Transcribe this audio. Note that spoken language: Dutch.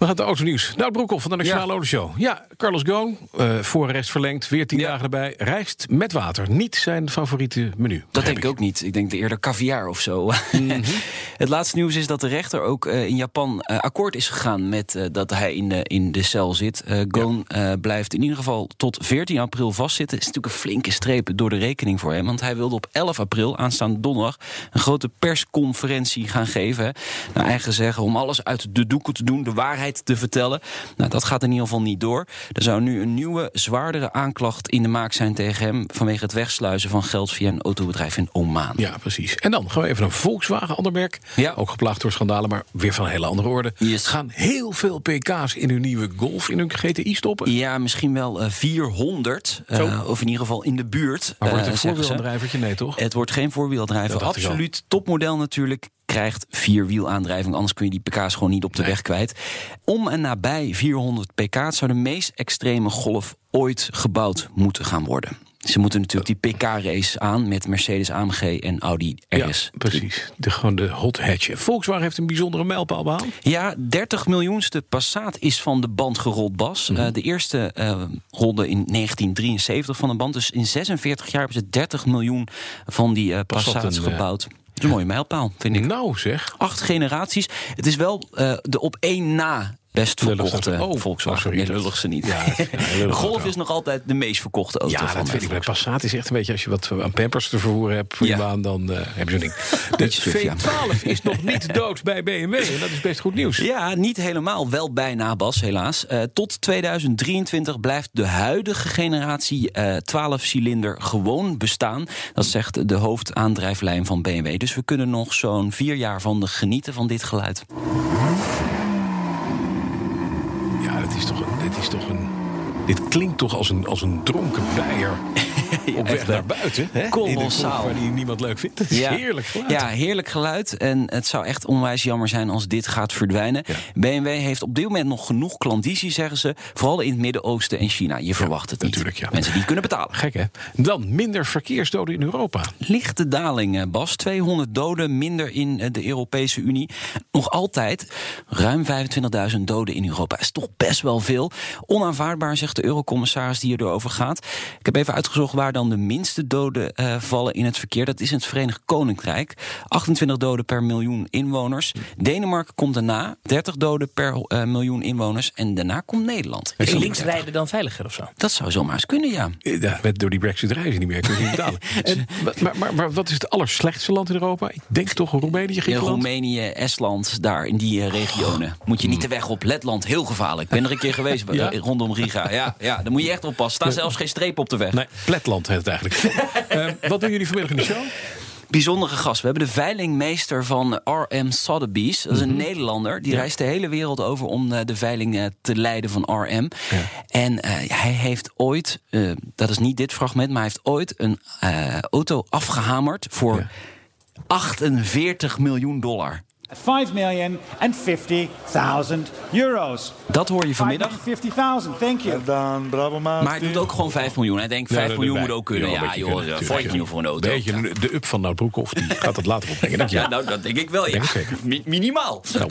We gaan het autonieuws. Nou, Broekhoff van de Nationale ja. Autoshow. Ja, Carlos Ghosn, uh, voorrechts verlengd, weer tien dagen erbij. Rijst met water. Niet zijn favoriete menu. Dat denk ik ook niet. Ik denk eerder caviar of zo. Mm -hmm. het laatste nieuws is dat de rechter ook uh, in Japan uh, akkoord is gegaan... met dat hij in de, in de cel zit. Ghosn ja. blijft in ieder geval tot 14 april vastzitten. is natuurlijk een flinke streep door de rekening voor hem. Want hij wilde op 11 april, aanstaande donderdag... een grote persconferentie gaan geven. Naar eigen zeggen, om alles uit de doeken te doen. De waarheid te vertellen. Nou, dat gaat in ieder geval niet door. Er zou nu een nieuwe, zwaardere aanklacht in de maak zijn tegen hem... vanwege het wegsluizen van geld via een autobedrijf in Oman. Ja, precies. En dan gaan we even naar Volkswagen, ander merk. Ja. Ook geplaagd door schandalen, maar weer van een hele andere orde. Yes. Gaan heel veel pk's in hun nieuwe Golf, in hun GTI stoppen? Ja, misschien wel uh, 400. Uh, of in ieder geval in de buurt. Maar wordt het een voorwielaandrijvertje? Nee, toch? Het wordt geen voorwielaandrijver. Absoluut topmodel natuurlijk krijgt vierwielaandrijving. Anders kun je die pk's gewoon niet op de nee. weg kwijt. Om en nabij 400 pk zou de meest extreme golf ooit gebouwd moeten gaan worden. Ze moeten natuurlijk die PK-race aan met Mercedes AMG en Audi RS. Ja, precies. De, gewoon de hot hatch. Volkswagen heeft een bijzondere mijlpaal behaald. Ja, 30 miljoenste Passat is van de band gerold, Bas. Mm -hmm. uh, de eerste uh, rolde in 1973 van de band. Dus in 46 jaar hebben ze 30 miljoen van die uh, Passats gebouwd. Is een mooie mijlpaal, vind ik. Nou zeg. Acht generaties. Het is wel uh, de op één na best verkochte oh, Volkswagen. Oh, nee, lullig ze niet. Ja, ja, Golf is nog altijd de meest verkochte auto. Ja, van dat vind ik. Bij Passat is echt een beetje... als je wat aan Pampers te vervoeren hebt voor je baan... dan uh, heb je zo'n ding. De suf, V12 is nog niet dood bij BMW. En dat is best goed nieuws. Ja, niet helemaal. Wel bijna, Bas, helaas. Uh, tot 2023 blijft de huidige generatie uh, 12-cilinder gewoon bestaan. Dat zegt de hoofdaandrijflijn van BMW. Dus we kunnen nog zo'n vier jaar van de genieten van dit geluid. Is toch een. Dit, is toch een, dit klinkt toch als een, als een dronken bijer. op weg naar buiten. Hè? Kolossaal. Waar die niemand leuk vindt. Is ja. heerlijk geluid. Ja, heerlijk geluid. En het zou echt onwijs jammer zijn als dit gaat verdwijnen. Ja. BMW heeft op dit moment nog genoeg klandizie, zeggen ze. Vooral in het Midden-Oosten en China. Je verwacht het niet. Natuurlijk, ja. Mensen die kunnen betalen. Gek, hè? Dan minder verkeersdoden in Europa. Lichte daling, Bas. 200 doden minder in de Europese Unie. Nog altijd ruim 25.000 doden in Europa. is toch best wel veel. Onaanvaardbaar, zegt de eurocommissaris die erover gaat. Ik heb even uitgezocht waar dan de minste doden uh, vallen in het verkeer. Dat is in het Verenigd Koninkrijk. 28 doden per miljoen inwoners. Denemarken komt daarna. 30 doden per uh, miljoen inwoners. En daarna komt Nederland. Is links rijden dan veiliger of zo? Dat zou zomaar eens kunnen, ja. ja door die brexit reizen niet meer. Betalen. en, maar, maar, maar, wat is het allerslechtste land in Europa? Ik denk toch Roemenië, Griekenland? Roemenië, Estland, daar in die uh, regionen. Moet je niet de weg op. Letland, heel gevaarlijk. Ik ben er een keer geweest ja? rondom Riga. Ja, ja, daar moet je echt oppassen. Staat zelfs geen streep op de weg. Nee, Heet het eigenlijk. uh, wat doen jullie vanmiddag in de show? Bijzondere gast. We hebben de veilingmeester van RM Sotheby's. Dat is een mm -hmm. Nederlander. Die ja. reist de hele wereld over om uh, de veiling uh, te leiden van RM. Ja. En uh, hij heeft ooit, dat is niet dit fragment, maar hij heeft ooit een auto afgehamerd voor ja. 48 miljoen dollar. 5.050.000 euros. Dat hoor je vanmiddag. 550.000, thank you. Dan, bravo man. Maar hij doet ook gewoon 5 miljoen. Hij denkt 5 ja, miljoen moet ook kunnen. Ja, ja joh, voor voor een auto. Beetje de up van Nout Broekhoff, die gaat dat later opbrengen. Denk ja, nou, dat denk ik wel, ja. Mi minimaal. Nou.